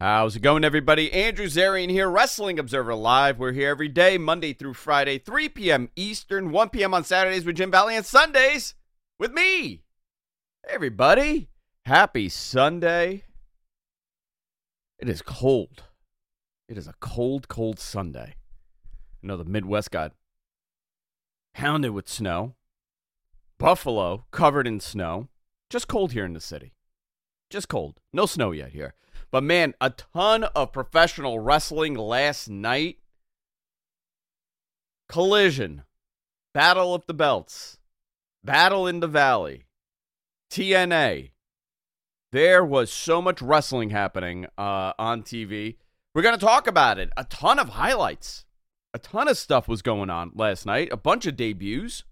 How's it going, everybody? Andrew Zarian here, Wrestling Observer Live. We're here every day, Monday through Friday, 3 p.m. Eastern, 1 p.m. on Saturdays with Jim Valley, and Sundays with me. Hey, everybody. Happy Sunday. It is cold. It is a cold, cold Sunday. I know the Midwest got hounded with snow. Buffalo covered in snow. Just cold here in the city. Just cold. No snow yet here. But man, a ton of professional wrestling last night. Collision, Battle of the Belts, Battle in the Valley, TNA. There was so much wrestling happening uh, on TV. We're going to talk about it. A ton of highlights. A ton of stuff was going on last night. A bunch of debuts.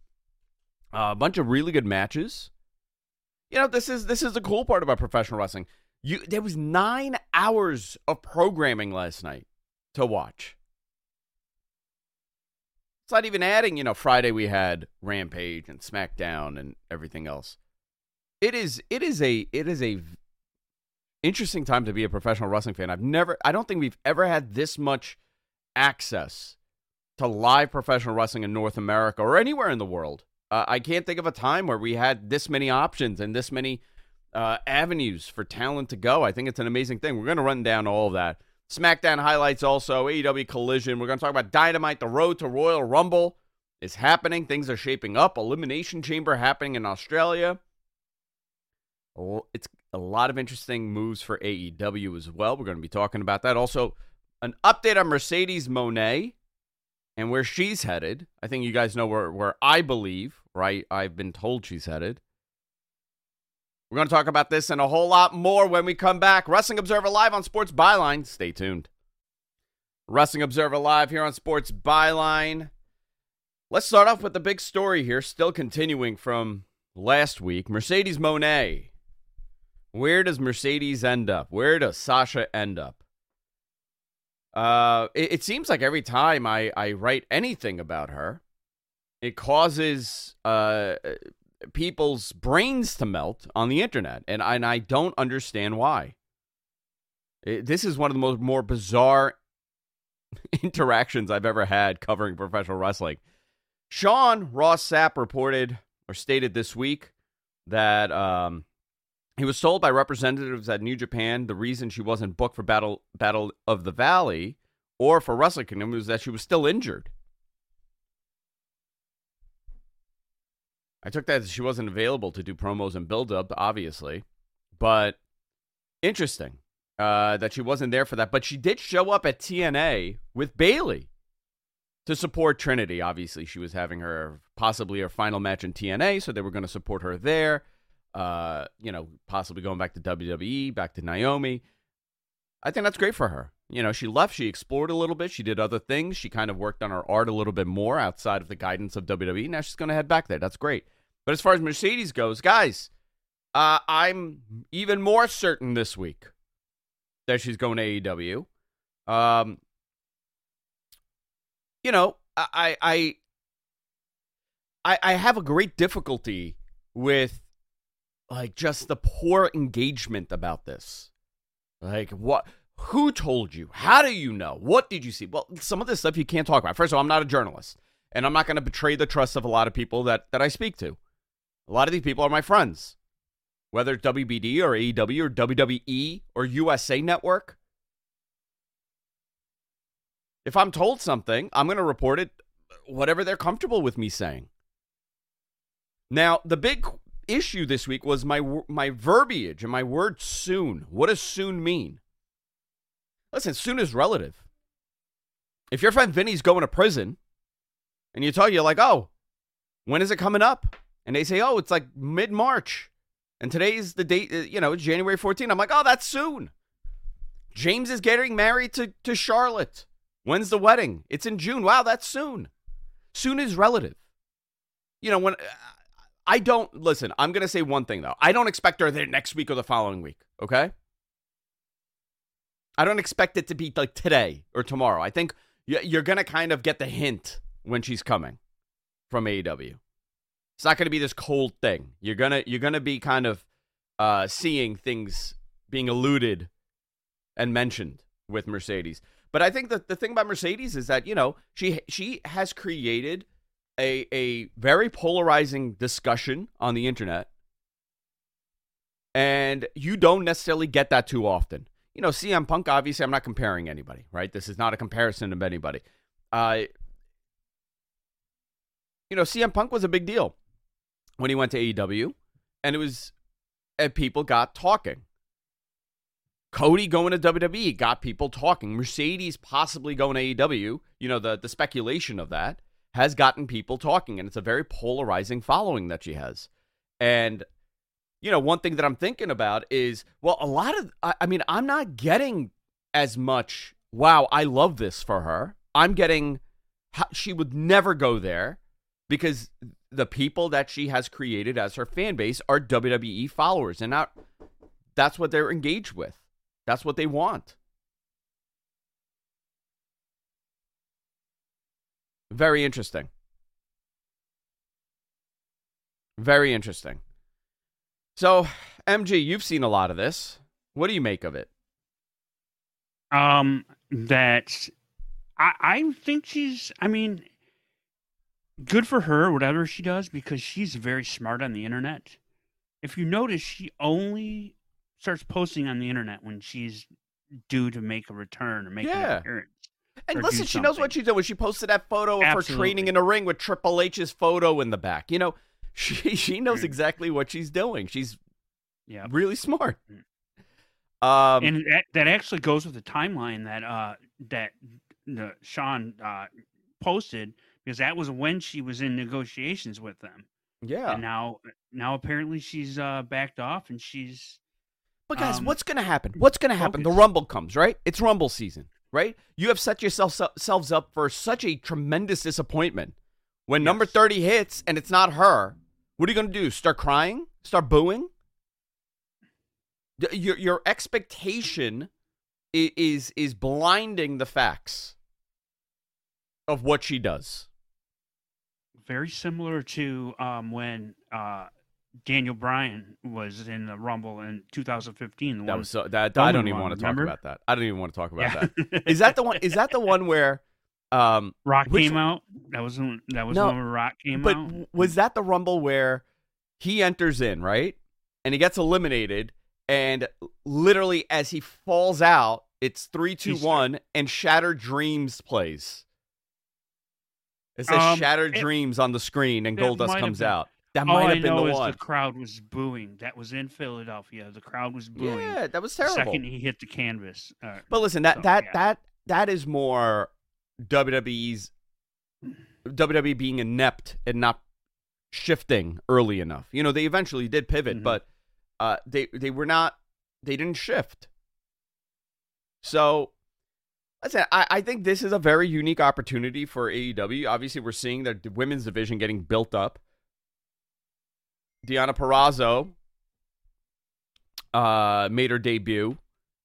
Uh, a bunch of really good matches. You know, this is this is the cool part about professional wrestling. You there was nine hours of programming last night to watch. It's not even adding, you know, Friday we had Rampage and SmackDown and everything else. It is it is a it is a interesting time to be a professional wrestling fan. I've never I don't think we've ever had this much access to live professional wrestling in North America or anywhere in the world. Uh, I can't think of a time where we had this many options and this many uh, avenues for talent to go. I think it's an amazing thing. We're going to run down all of that. SmackDown highlights also, AEW Collision. We're going to talk about Dynamite. The road to Royal Rumble is happening. Things are shaping up. Elimination Chamber happening in Australia. It's a lot of interesting moves for AEW as well. We're going to be talking about that. Also, an update on Mercedes Mone and where she's headed. I think you guys know where, where I believe, right? I've been told she's headed. We're going to talk about this and a whole lot more when we come back. Wrestling Observer Live on Sports Byline. Stay tuned. Wrestling Observer Live here on Sports Byline. Let's start off with the big story here, still continuing from last week. Mercedes Mone. Where does Mercedes end up? Where does Sasha end up? Uh, it, it seems like every time I, I write anything about her, it causes uh, people's brains to melt on the internet, and and I don't understand why. It, this is one of the most more bizarre interactions I've ever had covering professional wrestling. Sean Ross Sapp reported or stated this week that um, he was told by representatives at New Japan the reason she wasn't booked for Battle Battle of the Valley or for Wrestle Kingdom was that she was still injured. I took that she wasn't available to do promos and build up, obviously. But interesting uh, that she wasn't there for that. But she did show up at TNA with Bayley to support Trinity. Obviously, she was having her possibly her final match in TNA, so they were going to support her there. Uh, you know, possibly going back to WWE, back to Naomi. I think that's great for her. You know, she left, she explored a little bit, she did other things, she kind of worked on her art a little bit more outside of the guidance of WWE. Now she's going to head back there. That's great. But as far as Mercedes goes, guys, uh, I'm even more certain this week that she's going to AEW. Um, you know, I, I, I, I have a great difficulty with like just the poor engagement about this. Like what? Who told you? How do you know? What did you see? Well, some of this stuff you can't talk about. First of all, I'm not a journalist, and I'm not going to betray the trust of a lot of people that that I speak to. A lot of these people are my friends, whether it's WBD or AEW or WWE or USA Network. If I'm told something, I'm going to report it, whatever they're comfortable with me saying. Now, the big issue this week was my my verbiage and my word soon. What does soon mean? Listen, soon is relative. If your friend Vinny's going to prison and you tell you like, oh, when is it coming up? And they say, "Oh, it's like mid March," and today's the date. Uh, you know, January 14. I'm like, "Oh, that's soon." James is getting married to to Charlotte. When's the wedding? It's in June. Wow, that's soon. Soon is relative. You know, when uh, I don't listen, I'm going to say one thing though. I don't expect her there next week or the following week, okay? I don't expect it to be like today or tomorrow. I think you're going to kind of get the hint when she's coming from AEW. It's not going to be this cold thing. You're gonna you're gonna be kind of uh, seeing things being alluded and mentioned with Mercedes. But I think that the thing about Mercedes is that you know she she has created a a very polarizing discussion on the internet, and you don't necessarily get that too often. You know, CM Punk. Obviously, I'm not comparing anybody, right? This is not a comparison of anybody. Uh, you know, CM Punk was a big deal when he went to AEW, and it was, and people got talking. Cody going to WWE got people talking. Mercedes possibly going to AEW, you know, the, the speculation of that has gotten people talking, and it's a very polarizing following that she has. And, you know, one thing that I'm thinking about is, well, a lot of, I, I mean, I'm not getting as much, wow, I love this for her. I'm getting, she would never go there because the people that she has created as her fan base are WWE followers, and not, that's what they're engaged with. That's what they want. Very interesting. Very interesting. So, MG, you've seen a lot of this. What do you make of it? Um, that I I think she's. I mean, good for her, whatever she does, because she's very smart on the internet. If you notice, she only starts posting on the internet when she's due to make a return or make yeah. an appearance. And listen, she knows what she's doing. She posted that photo of Absolutely. her training in a ring with Triple H's photo in the back. You know, she she knows mm. exactly what she's doing. She's yeah really smart. Mm. Um, and that, that actually goes with the timeline that uh that the Sean uh posted because that was when she was in negotiations with them. Yeah. And now now apparently she's uh backed off and she's But guys, um, what's going to happen? What's going to happen? The Rumble comes, right? It's Rumble season, right? You have set yourselves up for such a tremendous disappointment. When yes. number 30 hits and it's not her, what are you going to do? Start crying? Start booing? Your your expectation is is blinding the facts of what she does very similar to um, when uh, Daniel Bryan was in the Rumble in 2015. That was so, that I don't even want to talk about that. I don't even want to talk about yeah. that. Is that the one? Is that the one where um, Rock which, came out? That was that was no, when Rock came but out. But was that the Rumble where he enters in right and he gets eliminated and literally as he falls out, it's three, two, one, and Shattered Dreams plays. It says um, Shattered it, Dreams on the screen, and Goldust comes out. That might have been the one. The crowd was booing. That was in Philadelphia. The crowd was booing. Yeah, that was terrible. The second he hit the canvas. Uh, but listen, that so, that yeah. that that is more WWE's WWE being inept and not shifting early enough. You know, they eventually did pivot, mm-hmm. but uh, they they were not. They didn't shift. So I, I think this is a very unique opportunity for AEW. Obviously, we're seeing the women's division getting built up. Deonna Purrazzo uh, made her debut,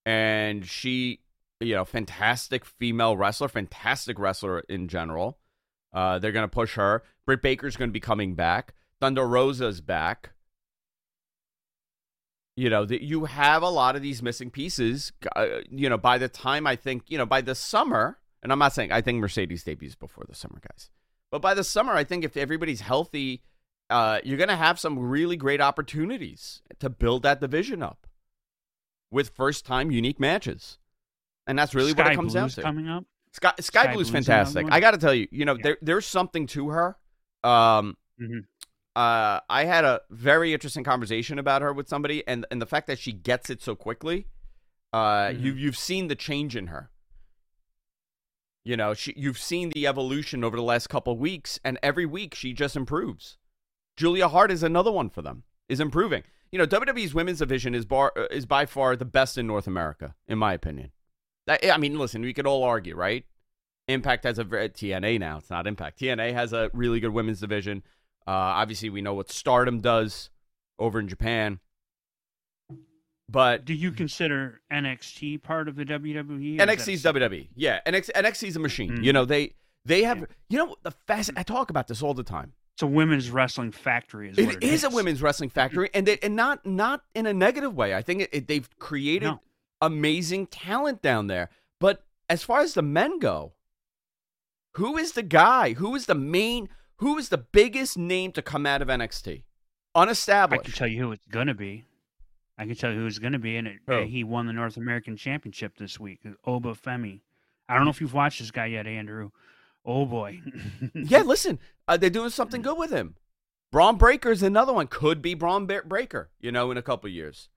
and she, you know, fantastic female wrestler, fantastic wrestler in general. Uh, they're going to push her. Britt Baker's going to be coming back. Thunder Rosa's back. You know, that you have a lot of these missing pieces. Uh, you know, by the time I think, you know, by the summer, and I'm not saying I think Mercedes debuts before the summer, guys, but by the summer, I think if everybody's healthy, uh, you're going to have some really great opportunities to build that division up with first time unique matches. And that's really Skye what it comes Blue's down to. Coming up. Skye, Skye, Skye Blue's, Blue's fantastic. I got to tell you, you know, yeah. there, there's something to her. Um, mm-hmm uh, I had a very interesting conversation about her with somebody, and and the fact that she gets it so quickly, uh, mm-hmm. you you've seen the change in her. You know, she you've seen the evolution over the last couple weeks, and every week she just improves. Julia Hart is another one for them, is improving. You know, WWE's women's division is bar uh, is by far the best in North America, in my opinion. I, I mean, listen, we could all argue, right? Impact has a TNA now. It's not Impact. TNA has a really good women's division. Uh, obviously, we know what Stardom does over in Japan. But do you consider NXT part of the WWE? NXT's WWE. Yeah, NXT, NXT's a machine. Mm-hmm. You know they they have. Yeah. You know the fast. I talk about this all the time. It's a women's wrestling factory. Is it, it is. is. a women's wrestling factory, and they, and not not in a negative way. I think it, it, they've created no. amazing talent down there. But as far as the men go, who is the guy? Who is the main? Who is the biggest name to come out of NXT? Unestablished. I can tell you who it's gonna be. I can tell you who it's gonna be, and it, uh, he won the North American Championship this week. Oba Femi. I don't know if you've watched this guy yet, Andrew. Oh boy. yeah, listen, uh, they're doing something good with him. Bron Breakker is another one. Could be Bron Bre- Breakker, you know, in a couple years.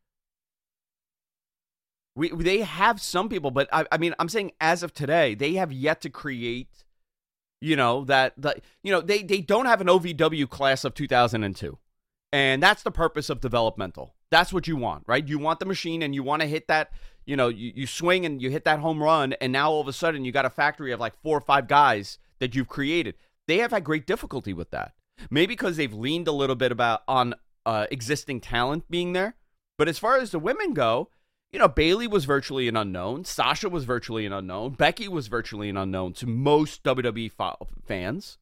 We they have some people, but I, I mean, I'm saying as of today, they have yet to create, you know, that the you know they they don't have an OVW class of 2002, and that's the purpose of developmental. That's what you want, right? You want the machine, and you want to hit that. You know, you, you swing and you hit that home run, and now all of a sudden you got a factory of like four or five guys that you've created. They have had great difficulty with that. Maybe because they've leaned a little bit about on uh, existing talent being there. But as far as the women go, you know, Bayley was virtually an unknown. Sasha was virtually an unknown. Becky was virtually an unknown to most WWE fa- fans,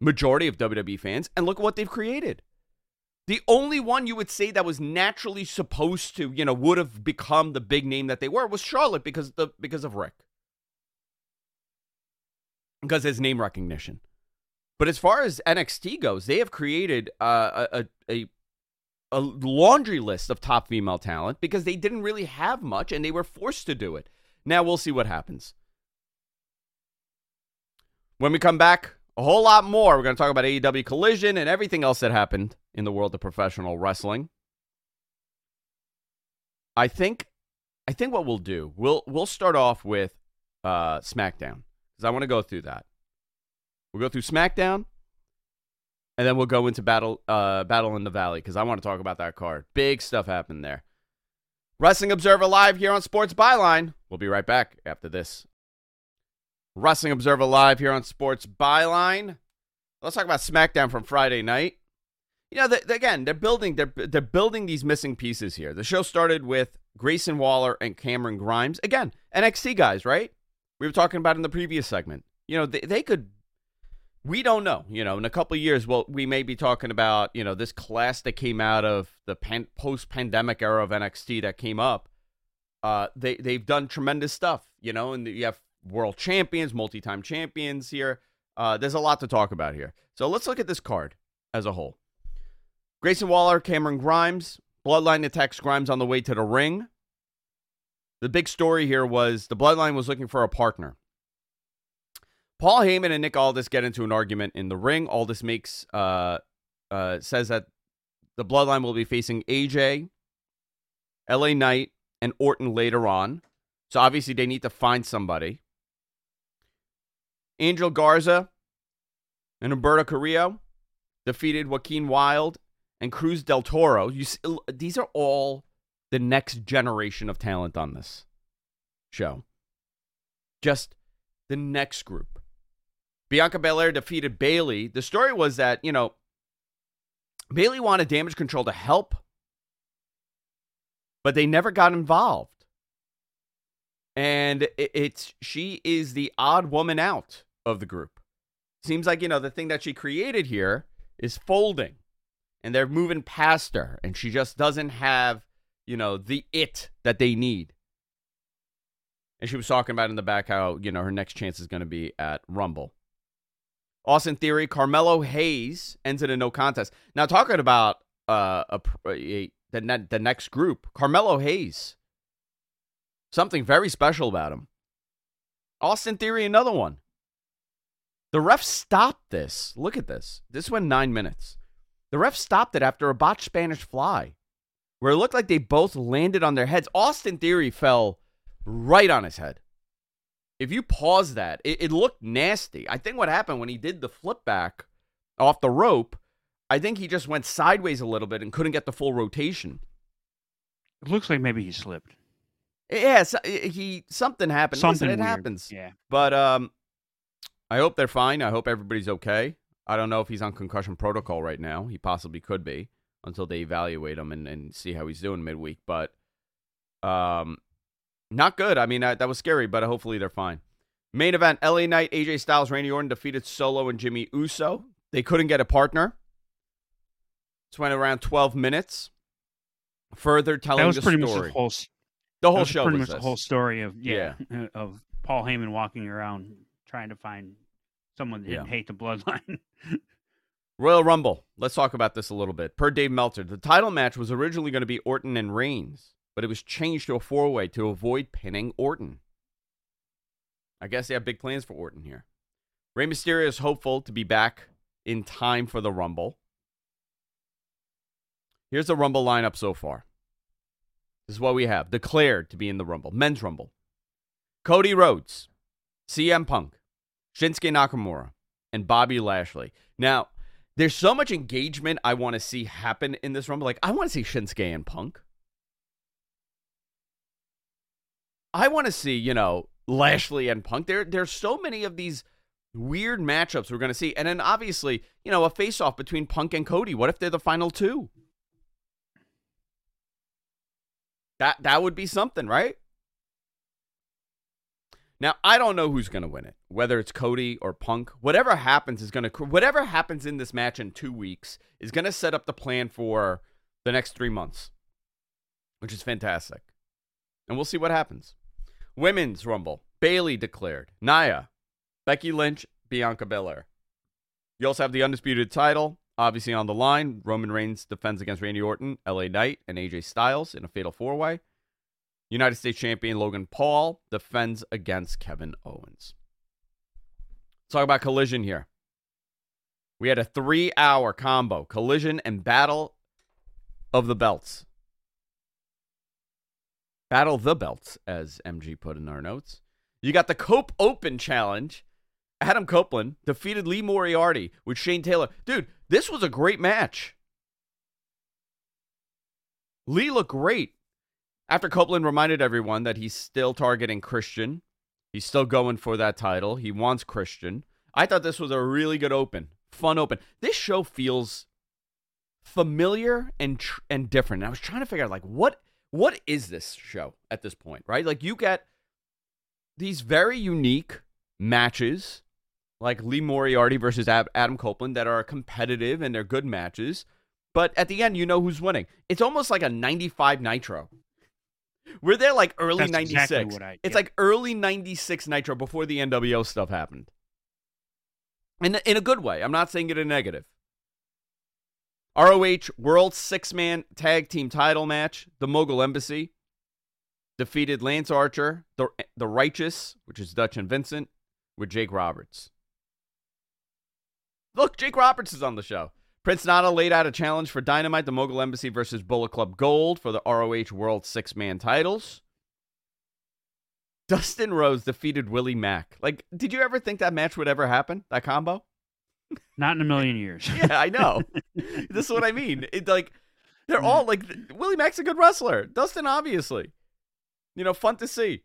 majority of WWE fans. And look at what they've created. The only one you would say that was naturally supposed to, you know, would have become the big name that they were was Charlotte because of the because of Rick. Because his name recognition. But as far as NXT goes, they have created uh, a, a a laundry list of top female talent because they didn't really have much and they were forced to do it. Now we'll see what happens. When we come back, a whole lot more. We're going to talk about AEW Collision and everything else that happened in the world of professional wrestling. I think I think what we'll do, we'll we'll start off with uh SmackDown cuz I want to go through that. We'll go through SmackDown and then we'll go into Battle uh Battle in the Valley cuz I want to talk about that card. Big stuff happened there. Wrestling Observer Live here on Sports Byline. We'll be right back after this. Wrestling Observer Live here on Sports Byline. Let's talk about SmackDown from Friday night. You know, they, again, they're building they're they're building these missing pieces here. The show started with Grayson Waller and Cameron Grimes. Again, NXT guys, right? We were talking about in the previous segment. You know, they, they could we don't know. You know, in a couple years, well, we may be talking about you know this class that came out of the pan- post-pandemic era of NXT that came up. Uh, they they've done tremendous stuff. You know, and you have world champions, multi-time champions here. Uh, there's a lot to talk about here. So let's look at this card as a whole. Grayson Waller, Cameron Grimes, Bloodline attacks Grimes on the way to the ring. The big story here was the Bloodline was looking for a partner. Paul Heyman and Nick Aldis get into an argument in the ring. Aldis makes uh, uh, says that the Bloodline will be facing AJ, LA Knight, and Orton later on. So obviously they need to find somebody. Angel Garza and Humberto Carrillo defeated Joaquin Wilde and Cruz del Toro. You see, these are all the next generation of talent on this show. Just the next group. Bianca Belair defeated Bayley. The story was that, you know, Bayley wanted Damage CTRL to help, but they never got involved. And it, it's she is the odd woman out of the group. Seems like, you know, the thing that she created here is folding and they're moving past her and she just doesn't have, you know, the it that they need. And she was talking about in the back how, you know, her next chance is going to be at Rumble. Austin Theory, Carmelo Hayes ends in a no contest. Now, talking about uh, a, a, the, ne- the next group, Carmelo Hayes. Something very special about him. Austin Theory, another one. The ref stopped this. Look at this. This went nine minutes. The ref stopped it after a botched Spanish fly, where it looked like they both landed on their heads. Austin Theory fell right on his head. If you pause that, it, it, looked nasty. I think what happened when he did the flip back off the rope, I think he just went sideways a little bit and couldn't get the full rotation. It looks like maybe he slipped. Yeah, so, he something happened. Something Listen, it weird. happens. Yeah. But um, I hope they're fine. I hope everybody's okay. I don't know if he's on concussion protocol right now. He possibly could be until they evaluate him and, and see how he's doing midweek. But um, not good. I mean, that, that was scary, but hopefully they're fine. Main event: LA Knight, AJ Styles, Randy Orton defeated Solo and Jimmy Uso. They couldn't get a partner. This went around 12 minutes. Further telling That was the pretty story. much the whole. The whole show pretty was much this. the whole story of yeah, of Paul Heyman walking around trying to find someone that didn't hate the bloodline. Royal Rumble. Let's talk about this a little bit. Per Dave Meltzer, the title match was originally going to be Orton and Reigns, but it was changed to a four way to avoid pinning Orton. I guess they have big plans for Orton here. Rey Mysterio is hopeful to be back in time for the Rumble. Here's the Rumble lineup so far. This is what we have declared to be in the Rumble Men's Rumble. Cody Rhodes, CM Punk, Shinsuke Nakamura, and Bobby Lashley. Now, there's so much engagement I want to see happen in this Rumble. Like, I want to see Shinsuke and Punk. I want to see, you know, Lashley and Punk. There, there's so many of these weird matchups we're going to see. And then obviously, you know, a face off between Punk and Cody. What if they're the final two? That that would be something, right? Now, I don't know who's going to win it. Whether it's Cody or Punk, whatever happens is going to whatever happens in this match in 2 weeks is going to set up the plan for the next 3 months. Which is fantastic. And we'll see what happens. Women's Rumble. Bayley declared. Nia, Becky Lynch, Bianca Belair. You also have the undisputed title, obviously on the line. Roman Reigns defends against Randy Orton, LA Knight, and AJ Styles in a fatal four way. United States champion Logan Paul defends against Kevin Owens. Let's talk about Collision here. We had a three hour combo Collision and Battle of the Belts. Battle the Belts, as MG put in our notes. You got the Cope Open Challenge. Adam Copeland defeated Lee Moriarty with Shane Taylor. Dude, this was a great match. Lee looked great. After Copeland reminded everyone that he's still targeting Christian, he's still going for that title. He wants Christian. I thought this was a really good open, fun open. This show feels familiar and tr- and different. And I was trying to figure out like what what is this show at this point, right? Like you get these very unique matches like Lee Moriarty versus Adam Copeland that are competitive and they're good matches. But at the end, you know who's winning. It's almost like a 95 Nitro. We're there like early That's 96. exactly I- it's yeah. like early 96 Nitro before the NWO stuff happened. In, in a good way. I'm not saying it in a negative. ROH World Six Man Tag Team Title Match. The Mogul Embassy defeated Lance Archer, the the Righteous, which is Dutch and Vincent, with Jake Roberts. Look, Jake Roberts is on the show. Prince Nana laid out a challenge for Dynamite, the Mogul Embassy versus Bullet Club Gold for the ROH World Six Man titles. Dustin Rhodes defeated Willie Mack. Like, did you ever think that match would ever happen? That combo? Not in a million years. Yeah, I know. this is what I mean. It like they're all like Willie Mack's a good wrestler. Dustin obviously. You know, fun to see.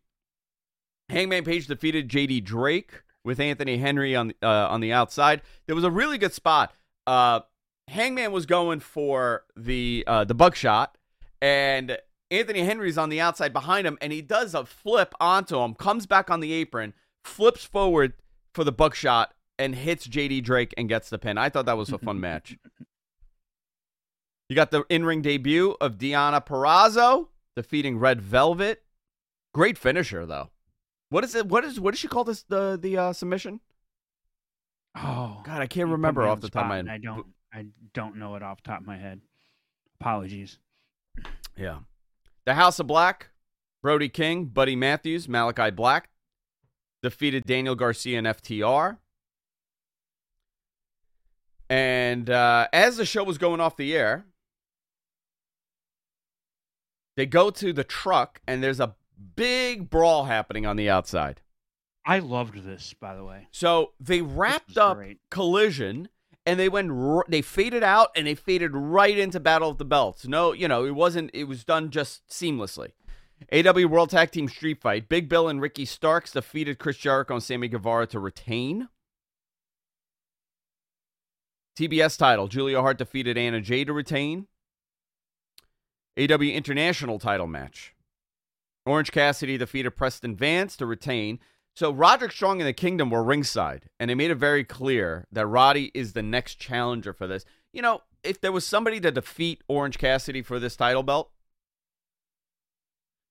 Hangman Page defeated JD Drake with Anthony Henry on uh, on the outside. There was a really good spot. Uh, Hangman was going for the uh, the buckshot, and Anthony Henry's on the outside behind him, and he does a flip onto him, comes back on the apron, flips forward for the buckshot, and hits JD Drake and gets the pin. I thought that was a fun match. You got the in ring debut of Deonna Purrazzo defeating Red Velvet. Great finisher though. What is it? What is what does she call this the the uh, submission? Oh God, I can't remember off the top of my head. I don't. I don't know it off the top of my head. Apologies. Yeah. The House of Black, Brody King, Buddy Matthews, Malachi Black defeated Daniel Garcia and FTR. And uh, as the show was going off the air, they go to the truck and there's a big brawl happening on the outside. I loved this, by the way. So they wrapped up great. Collision and they went r- they faded out and they faded right into Battle of the Belts. No, you know, it wasn't it was done just seamlessly. AEW World Tag Team Street Fight. Big Bill and Ricky Starks defeated Chris Jericho and Sammy Guevara to retain. TBS title. Julia Hart defeated Anna Jay to retain. AEW International title match. Orange Cassidy defeated Preston Vance to retain. So Roderick Strong and the Kingdom were ringside, and they made it very clear that Roddy is the next challenger for this. You know, if there was somebody to defeat Orange Cassidy for this title belt,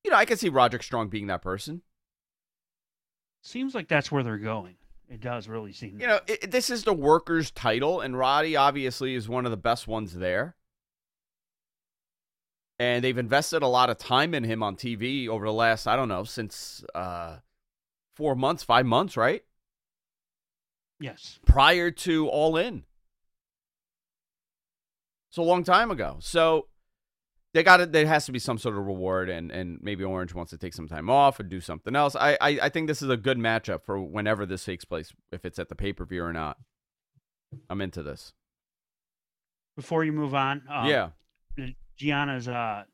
you know, I could see Roderick Strong being that person. Seems like that's where they're going. It does really seem. You know, it, this is the workers' title, and Roddy obviously is one of the best ones there. And they've invested a lot of time in him on TV over the last, I don't know, since uh, four months, five months, right? Yes. Prior to All In. It's a long time ago. So they got it. There has to be some sort of reward, and and maybe Orange wants to take some time off or do something else. I I, I think this is a good matchup for whenever this takes place, if it's at the pay per view or not. I'm into this. Before you move on, um, yeah, Gianna's uh,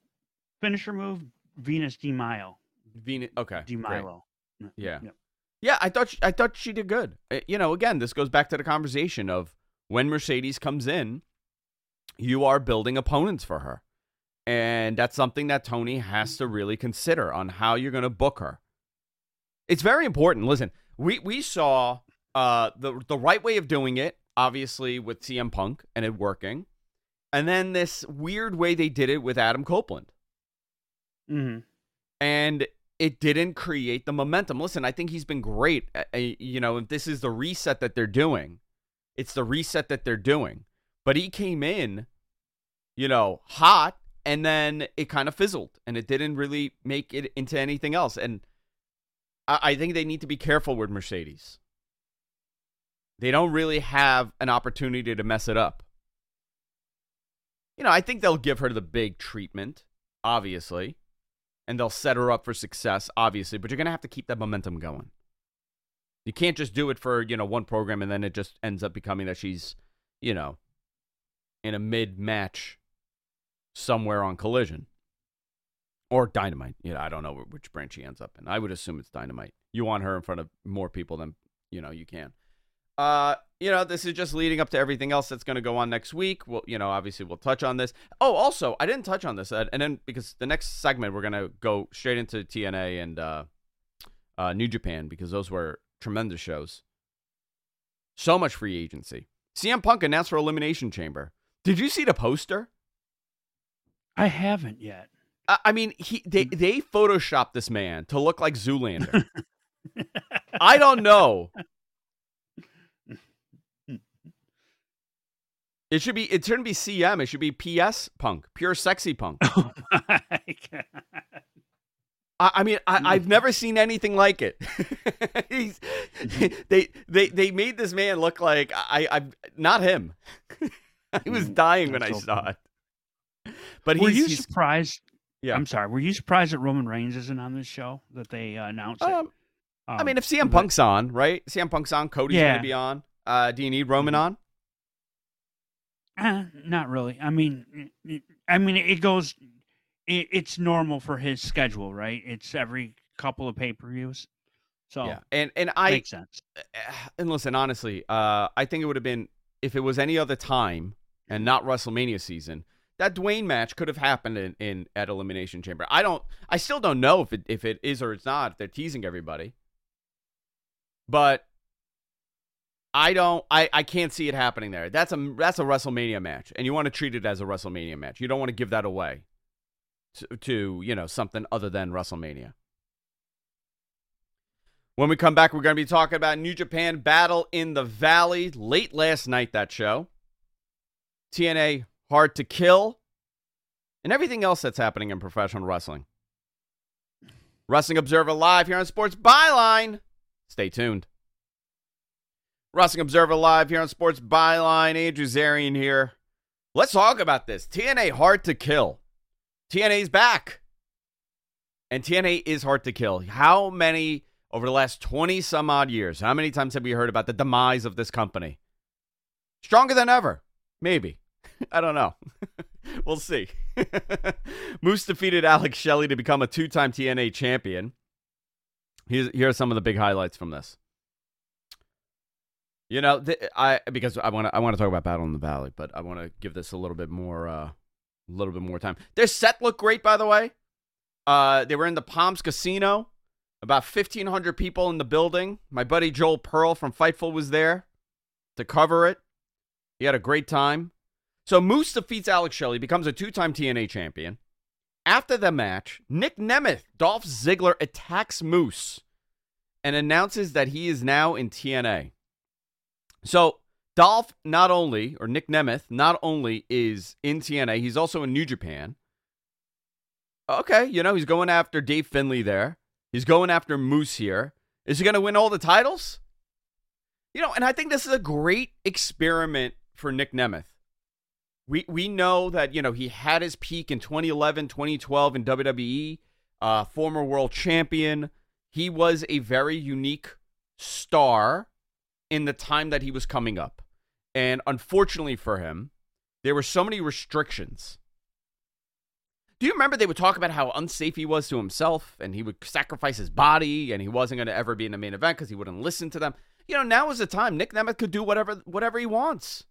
finisher move, Venus de Milo. Venus. Okay. De Milo. Yeah. Yep. Yeah, I thought she, I thought she did good. Uh, you know, again, this goes back to the conversation of when Mercedes comes in, you are building opponents for her. And that's something that Tony has to really consider on how you're going to book her. It's very important. Listen, we we saw uh, the the right way of doing it, obviously with CM Punk and it working, and then this weird way they did it with Adam Copeland. Mm-hmm. And it didn't create the momentum. Listen, I think he's been great. Uh, you know, if this is the reset that they're doing. It's the reset that they're doing. But he came in, you know, hot and then it kind of fizzled and it didn't really make it into anything else. And I, I think they need to be careful with Mercedes. They don't really have an opportunity to mess it up. You know, I think they'll give her the big treatment, obviously, and they'll set her up for success, obviously, but you're going to have to keep that momentum going. You can't just do it for, you know, one program and then it just ends up becoming that she's, you know, in a mid match somewhere on Collision or Dynamite. You know, I don't know which branch he ends up in. I would assume it's Dynamite. You want her in front of more people than you know you can. Uh, you know, this is just leading up to everything else that's going to go on next week. Well, you know, obviously we'll touch on this. Oh, also, I didn't touch on this, and then because the next segment we're going to go straight into TNA and uh, uh, New Japan because those were tremendous shows. So much free agency. CM Punk announced for Elimination Chamber. Did you see the poster? I haven't yet. I mean, he they mm. they photoshopped this man to look like Zoolander. I don't know. It should be. It shouldn't be CM. It should be PS Punk, pure sexy punk. Oh my god! I, I mean, I, have never seen anything like it. He's, mm-hmm. they they they made this man look like I. I'm not him. I was mm-hmm. dying when I saw it. But were you he's, surprised? Yeah, I'm sorry. Were you surprised that Roman Reigns isn't on this show that they uh, announced? Um, um, I mean, if CM Punk's on, right? CM Punk's on. Cody's yeah. going to be on. Uh, do you need Roman mm-hmm. on? Uh, not really. I mean, I mean, it goes. It, it's normal for his schedule, right? It's every couple of pay per views. So yeah, and and I makes sense. And listen, honestly, uh, I think it would have been if it was any other time and not WrestleMania season that Dwayne match could have happened in, in at Elimination Chamber. I don't. I still don't know if it if it is or it's not. They're teasing everybody, but I don't. I I can't see it happening there. That's a that's a WrestleMania match, and you want to treat it as a WrestleMania match. You don't want to give that away to, to you know something other than WrestleMania. When we come back, we're going to be talking about New Japan Battle in the Valley. Late last night, that show. TNA Hard to Kill, and everything else that's happening in professional wrestling. Wrestling Observer Live here on Sports Byline. Stay tuned. Wrestling Observer Live here on Sports Byline. Andrew Zarian here. Let's talk about this. TNA Hard to Kill. TNA's back. And TNA is hard to kill. How many, over the last 20 some odd years, how many times have we heard about the demise of this company? Stronger than ever. Maybe. I don't know. we'll see. Moose defeated Alex Shelley to become a two time TNA champion. Here's, here are some of the big highlights from this. You know, th- I because I want to I want to talk about Battle in the Valley, but I want to give this a little bit more uh, a little bit more time. Their set looked great, by the way. Uh, they were in the Palms Casino. About fifteen hundred people in the building. My buddy Joel Pearl from Fightful was there to cover it. He had a great time. So Moose defeats Alex Shelley, becomes a two time TNA champion. After the match, Nick Nemeth, Dolph Ziggler attacks Moose and announces that he is now in TNA. So Dolph not only, or Nick Nemeth, not only is in TNA, he's also in New Japan. Okay, you know, he's going after Dave Finlay there. He's going after Moose here. Is he going to win all the titles? You know, and I think this is a great experiment for Nick Nemeth. We we know that, you know, he had his peak in 2011, 2012 in WWE, uh, former world champion. He was a very unique star in the time that he was coming up. And unfortunately for him, there were so many restrictions. Do you remember they would talk about how unsafe he was to himself and he would sacrifice his body and he wasn't going to ever be in the main event because he wouldn't listen to them? You know, now is the time. Nick Nemeth could do whatever whatever he wants.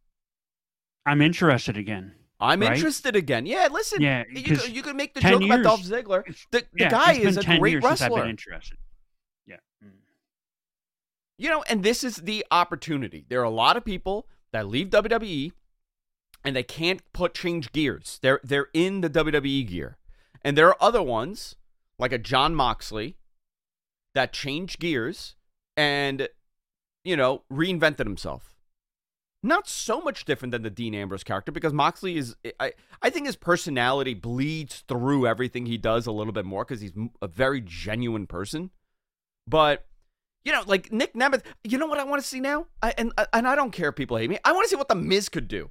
I'm interested again. I'm right? interested again. Yeah, listen. Yeah, you, could, you could make the 10 joke about years- Dolph Ziggler. The, the yeah, guy is a 10 great years Since I've wrestler. been interested. Yeah. Mm. You know, and this is the opportunity. There are a lot of people that leave WWE and they can't put change gears. They're they're in the WWE gear. And there are other ones, like a Jon Moxley, that changed gears and you know, reinvented himself. Not so much different than the Dean Ambrose character because Moxley is I I think his personality bleeds through everything he does a little bit more cuz he's a very genuine person. But you know, like Nick Nemeth, you know what I want to see now? I, and uh, and I don't care if people hate me. I want to see what the Miz could do.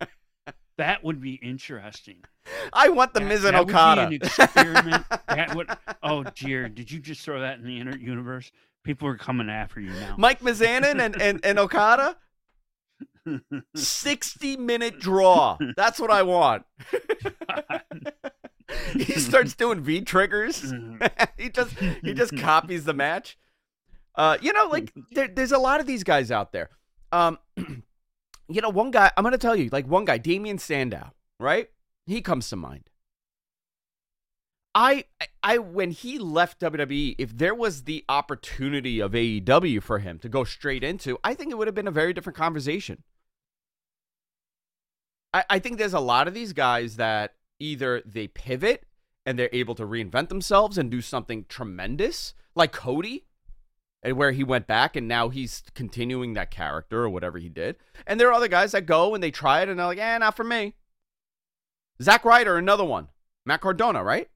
That would be interesting. I want the That- Miz and that would be an experiment. that would. Oh dear, did you just throw that in the inner universe? People are coming after you now. Mike Mizanin and, and, and Okada. 60 minute draw. That's what I want. he starts doing V triggers. he just he just copies the match. Uh, you know, like there, there's a lot of these guys out there. Um, you know, one guy I'm gonna tell you, like one guy, Damien Sandow, right? He comes to mind. I, I, when he left WWE, if there was the opportunity of AEW for him to go straight into, I think it would have been a very different conversation. I, I think there's a lot of these guys that either they pivot and they're able to reinvent themselves and do something tremendous, like Cody, and where he went back and now he's continuing that character or whatever he did. And there are other guys that go and they try it and they're like, eh, not for me. Zack Ryder, another one. Matt Cardona, right?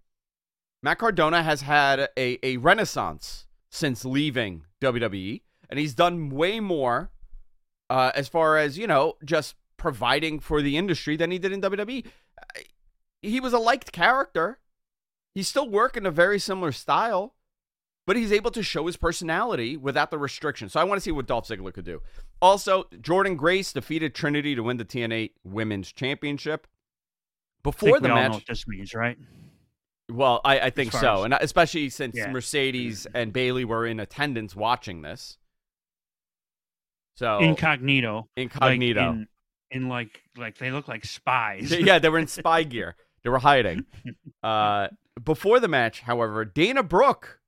Matt Cardona has had a, a renaissance since leaving WWE, and he's done way more uh, as far as, you know, just providing for the industry than he did in WWE. Uh, He was a liked character. He's still working a very similar style, but he's able to show his personality without the restriction. So I want to see what Dolph Ziggler could do. Also, Jordynne Grace defeated Trinity to win the TNA Women's Championship. Before the we all know match, this means, right? Well, I, I think so, as- and especially since Yeah. Mercedes and Bayley were in attendance watching this. So Incognito. incognito, Like in, in like like they look like spies. yeah, they were in spy gear. They were hiding. Uh, before the match, however, Dana Brooke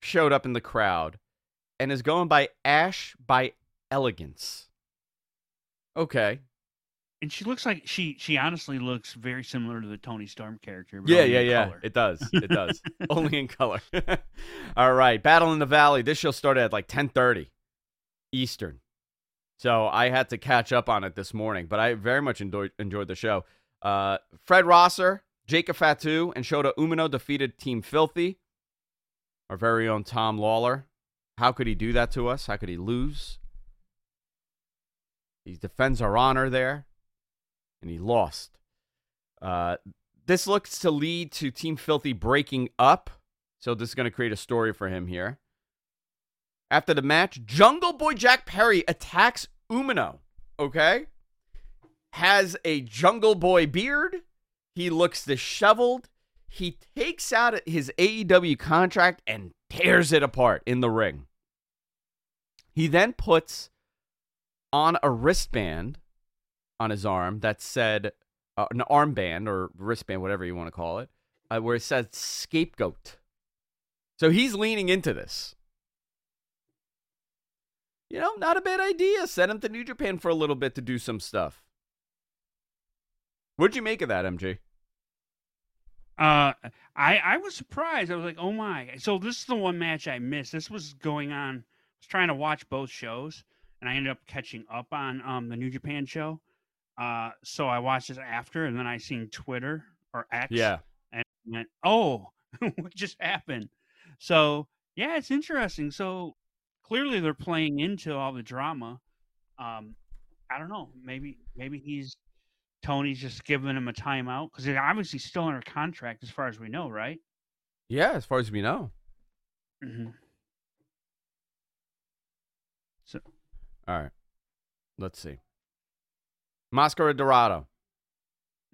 showed up in the crowd and is going by Ash by Elegance. Okay. And she looks like she she honestly looks very similar to the Toni Storm character. but Yeah, yeah, yeah. color. It does. It does. Only in color. All right. Battle in the Valley. This show started at like 10:30 Eastern. So I had to catch up on it this morning, but I very much enjoyed enjoyed the show. Uh, Fred Rosser, Jacob Fatu, and Shota Umino defeated Team Filthy. Our very own Tom Lawlor. How could he do that to us? How could he lose? He defends our honor there, and he lost. Uh, this looks to lead to Team Filthy breaking up. So this is going to create a story for him here. After the match, Jungle Boy Jack Perry attacks Umino. Okay? Has a Jungle Boy beard. He looks disheveled. He takes out his AEW contract and tears it apart in the ring. He then puts on a wristband on his arm that said, uh, an armband or wristband, whatever you want to call it, uh, where it says scapegoat. So he's leaning into this. You know, not a bad idea. Send him to New Japan for a little bit to do some stuff. What'd you make of that, MG? Uh, I I was surprised. I was like, oh my! So this is the one match I missed. This was going on. I was trying to watch both shows, and I ended up catching up on um the New Japan show. Uh, so I watched this after, and then I seen Twitter or X. Yeah. And went, oh, what just happened? So yeah, it's interesting. So clearly they're playing into all the drama. Um, I don't know. Maybe maybe he's Tony's just giving him a timeout because they're obviously still under contract as far as we know, right? Yeah, as far as we know. Mm-hmm. So, All right. Let's see. Mascara Dorado.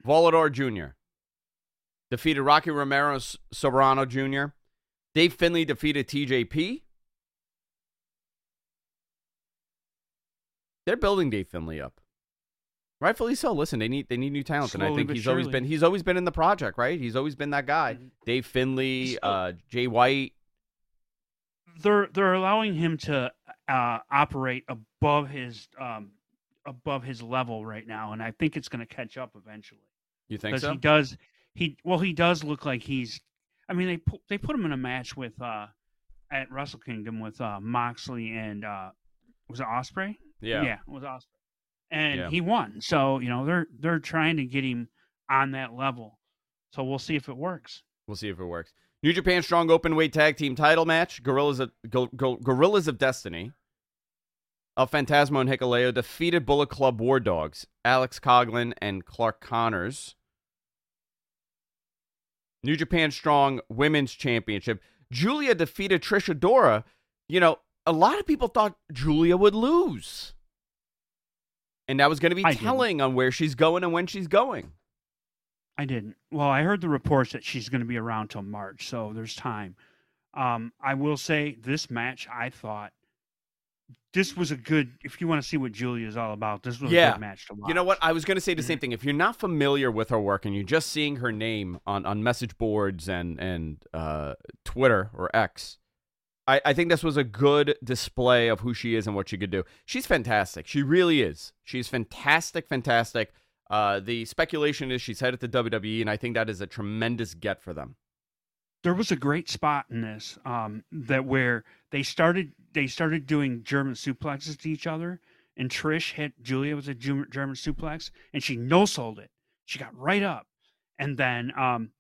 Volador Jr. defeated Rocky Romero S- Soberano Jr. Dave Finlay defeated TJP. They're building Dave Finlay up. Rightfully so. Listen, they need they need new talent, and I think he's always been he's always been in the project, right? He's always been that guy. Mhm. Dave Finlay, uh, Jay White. they're they're allowing him to uh, operate above his um, above his level right now, and I think it's going to catch up eventually. You think so? he does he well he does look like he's I mean they put they put him in a match with uh at Wrestle Kingdom with uh Moxley and uh was it Ospreay? yeah. Yeah, it was Ospreay. And Yeah. he won. So, you know, they're they're trying to get him on that level. So we'll see if it works. We'll see if it works. New Japan Strong Open Weight Tag Team Title match: Gorillas of Go, Go, Guerrillas of Destiny. El Phantasmo and Hikuleo defeated Bullet Club War Dogs, Alex Coughlin and Clark Connors. New Japan Strong Women's Championship. Julia defeated Trish Adora. You know, a lot of people thought Julia would lose. And that was going to be I didn't. telling on where she's going and when she's going. I didn't. Well, I heard the reports that she's going to be around till March, so there's time. Um, I will say this match, I thought this was a good. If you want to see what Julia is all about, this was a good match to watch. You know what? I was going to say the same thing. If you're not familiar with her work and you're just seeing her name on, on message boards and and uh, Twitter or X, I, I think this was a good display of who she is and what she could do. She's fantastic. She really is. She's fantastic, fantastic. Uh, the speculation is she's headed to WWE, and I think that is a tremendous get for them. There was a great spot in this um, that where they started they started doing German suplexes to each other, and Trish hit Julia with a German suplex, and she no sold it. She got right up, and then um,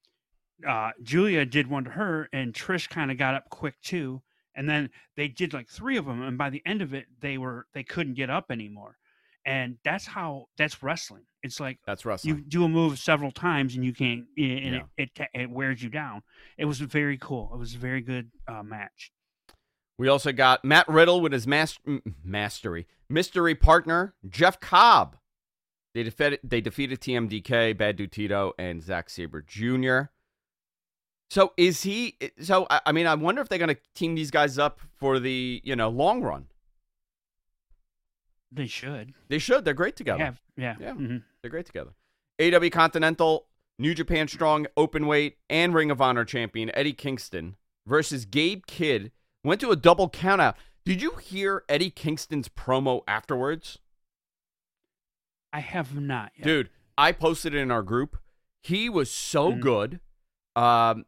uh, Julia did one to her, and Trish kind of got up quick too. And then they did like three of them, and by the end of it, they were they couldn't get up anymore. And that's how that's wrestling. It's like That's wrestling. you do a move several times and you can't and Yeah. it, it it wears you down it was very cool it was a very good uh, match We also got Matt Riddle with his mas- mastery mystery partner Jeff Cobb. They defeated they defeated TMDK, Bad Dude Tito, and Zack Sabre Jr. So is he? So I, I mean, I wonder if they're going to team these guys up for the you know long run. They should They should. They're great together. have yeah, Yeah. mhm. They're great together. AEW Continental, New Japan Strong Open Weight, and Ring of Honor champion Eddie Kingston versus Gabe Kidd went to a double countout. Did you hear Eddie Kingston's promo afterwards? i have not yet. Dude, I posted it in our group. He was so Mhm. good. Um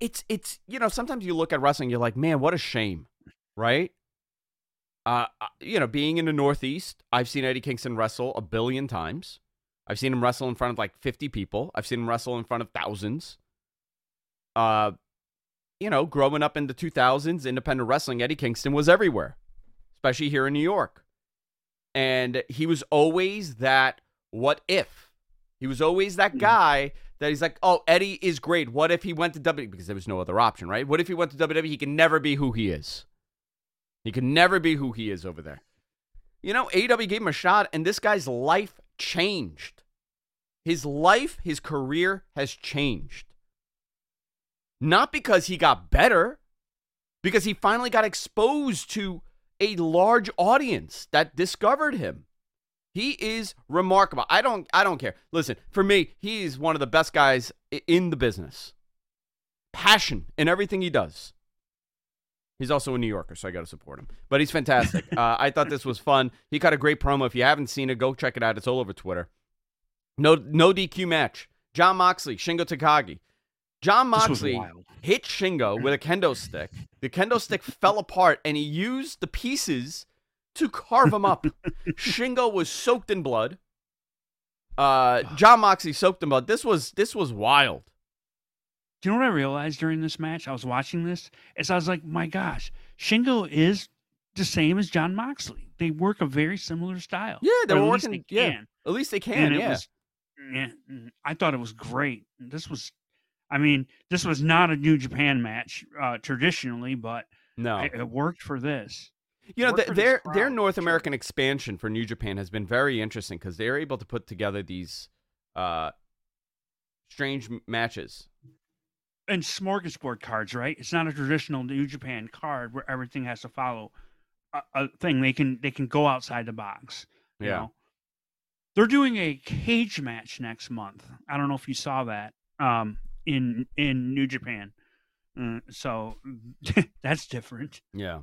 it's it's you know, sometimes you look at wrestling you're like, "Man, what a shame." Right? Uh uh, you know, being in the Northeast, I've seen Eddie Kingston wrestle a billion times. I've seen him wrestle in front of like 50 people. I've seen him wrestle in front of thousands. Uh you know, growing up in the 2000s, independent wrestling, Eddie Kingston was everywhere, especially here in New York. And he was always that what if? He was always that Mhm. guy that he's like, oh, Eddie is great. What if he went to WWE? Because there was no other option, right? What if he went to WWE? He can never be who he is. He can never be who he is over there. You know, AEW gave him a shot, and this guy's life changed. His life, his career has changed. Not because he got better, because he finally got exposed to a large audience that discovered him. He is remarkable. I don't I don't care. Listen, for me, he's one of the best guys in the business. Passion in everything he does. He's also a New Yorker, so I got to support him. But he's fantastic. uh, I thought this was fun. He cut a great promo. If you haven't seen it, go check it out. It's all over Twitter. No no DQ match. Jon Moxley, Shingo Takagi. Jon Moxley hit Shingo with a kendo stick. The kendo stick fell apart, and he used the pieces to carve him up. Shingo was soaked in blood. Uh, Jon Moxley soaked in blood. This was this was wild. Do you know what I realized during this match? I was watching this, as I was like, my gosh, Shingo is the same as Jon Moxley. They work a very similar style. Yeah, they Or were working- They yeah. At least they can. yeah. was, yeah, mm, I thought it was great. This was, I mean, this was not a New Japan match uh, traditionally, but no, it, it worked for this. you know worked th- for this their their North. American expansion for New Japan has been very interesting because they're able to put together these uh strange m- matches. And smorgasbord cards, right? It's not a traditional New Japan card where everything has to follow a, a thing. They can they can go outside the box. you Yeah. know. They're doing a cage match next month. I don't know if you saw that um, in in New Japan. Uh, so that's different, Yeah.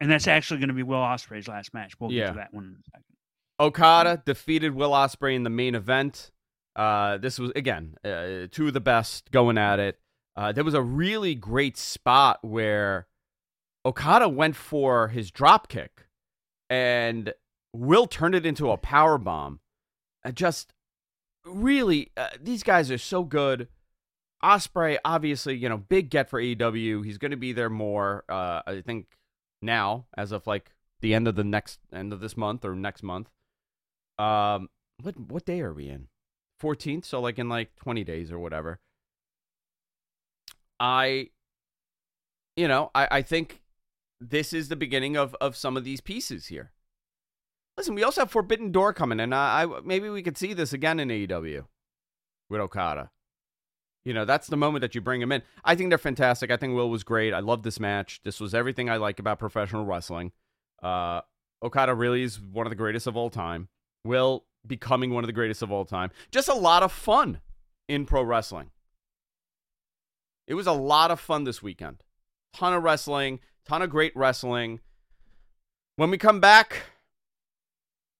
and that's actually going to be Will Ospreay's last match. We'll Yeah. get to that one in a second. Okada defeated Will Ospreay in the main event. Uh, this was again uh, two of the best going at it. Uh, there was a really great spot where Okada went for his drop kick, and Will turned it into a power bomb. Uh, just really, uh, these guys are so good. Ospreay, obviously, you know, big get for AEW. He's going to be there more. Uh, I think now, as of like the end of the next end of this month or next month. Um, what what day are we in? Fourteenth. So like in like twenty days or whatever. I, you know, I I think this is the beginning of of some of these pieces here. Listen, we also have Forbidden Door coming, and I, I maybe we could see this again in AEW with Okada. You know, that's the moment that you bring him in. I think they're fantastic. I think Will was great. I love this match. This was everything I like about professional wrestling. Uh, Okada really is one of the greatest of all time. Will becoming one of the greatest of all time. Just a lot of fun in pro wrestling. It was a lot of fun this weekend. Ton of wrestling, ton of great wrestling. When we come back,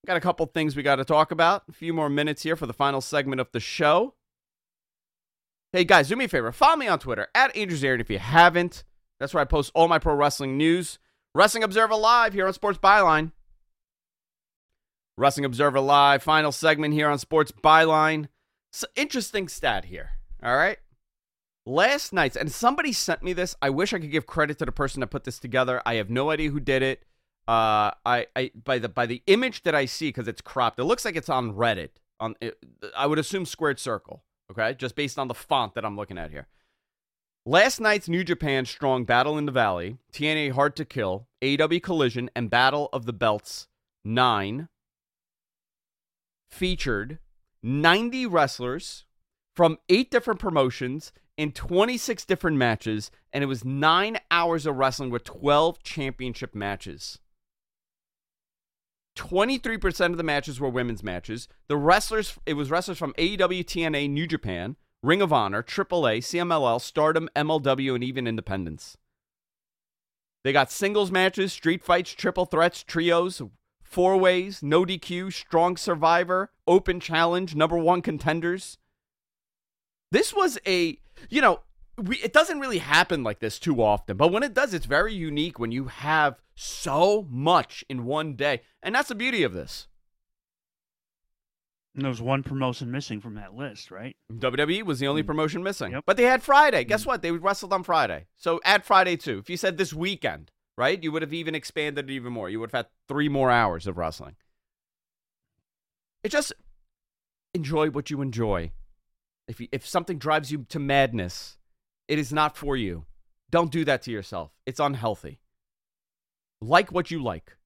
got a couple things we got to talk about. A few more minutes here for the final segment of the show. Hey guys, do me a favor. Follow me on Twitter at AndrewZarian if you haven't. That's where I post all my pro wrestling news. Wrestling Observer Live here on Sports Byline. Wrestling Observer Live, final segment here on Sports Byline. So, interesting stat here. All right. Last night's, and somebody sent me this. I wish I could give credit to the person that put this together. I have no idea who did it. Uh, I, I by the by the image that I see because it's cropped, it looks like it's on Reddit. On it, I would assume squared circle. Okay, just based on the font that I'm looking at here. Last night's New Japan Strong Battle in the Valley, TNA Hard to Kill, AEW Collision, and Battle of the Belts 9 featured 90 wrestlers from eight different promotions in 26 different matches, and it was nine hours of wrestling with 12 championship matches. 23% of the matches were women's matches. The wrestlers, it was wrestlers from AEW, TNA, New Japan, Ring of Honor, AAA, CMLL, Stardom, MLW, and even Independence. They got singles matches, street fights, triple threats, trios, four ways, no DQ, strong survivor, open challenge, number one contenders. This was a, you know, we, it doesn't really happen like this too often, but when it does, it's very unique when you have so much in one day. And that's the beauty of this. And there was one promotion missing from that list, right? WWE was the only mm. promotion missing. Yep. But they had Friday. Guess mm. what? They wrestled on Friday. So add Friday too. If you said this weekend, right? You would have even expanded it even more. You would have had three more hours of wrestling. It just enjoy what you enjoy. If you, if something drives you to madness, it is not for you. Don't do that to yourself. It's unhealthy. Like what you like.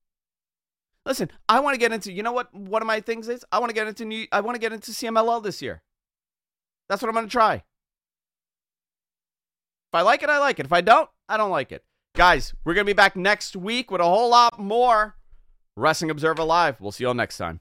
Listen, I want to get into. You know what? One of my things is I want to get into new. I want to get into CMLL this year. That's what I'm going to try. If I like it, I like it. If I don't, I don't like it. Guys, we're going to be back next week with a whole lot more Wrestling Observer Live. We'll see you all next time.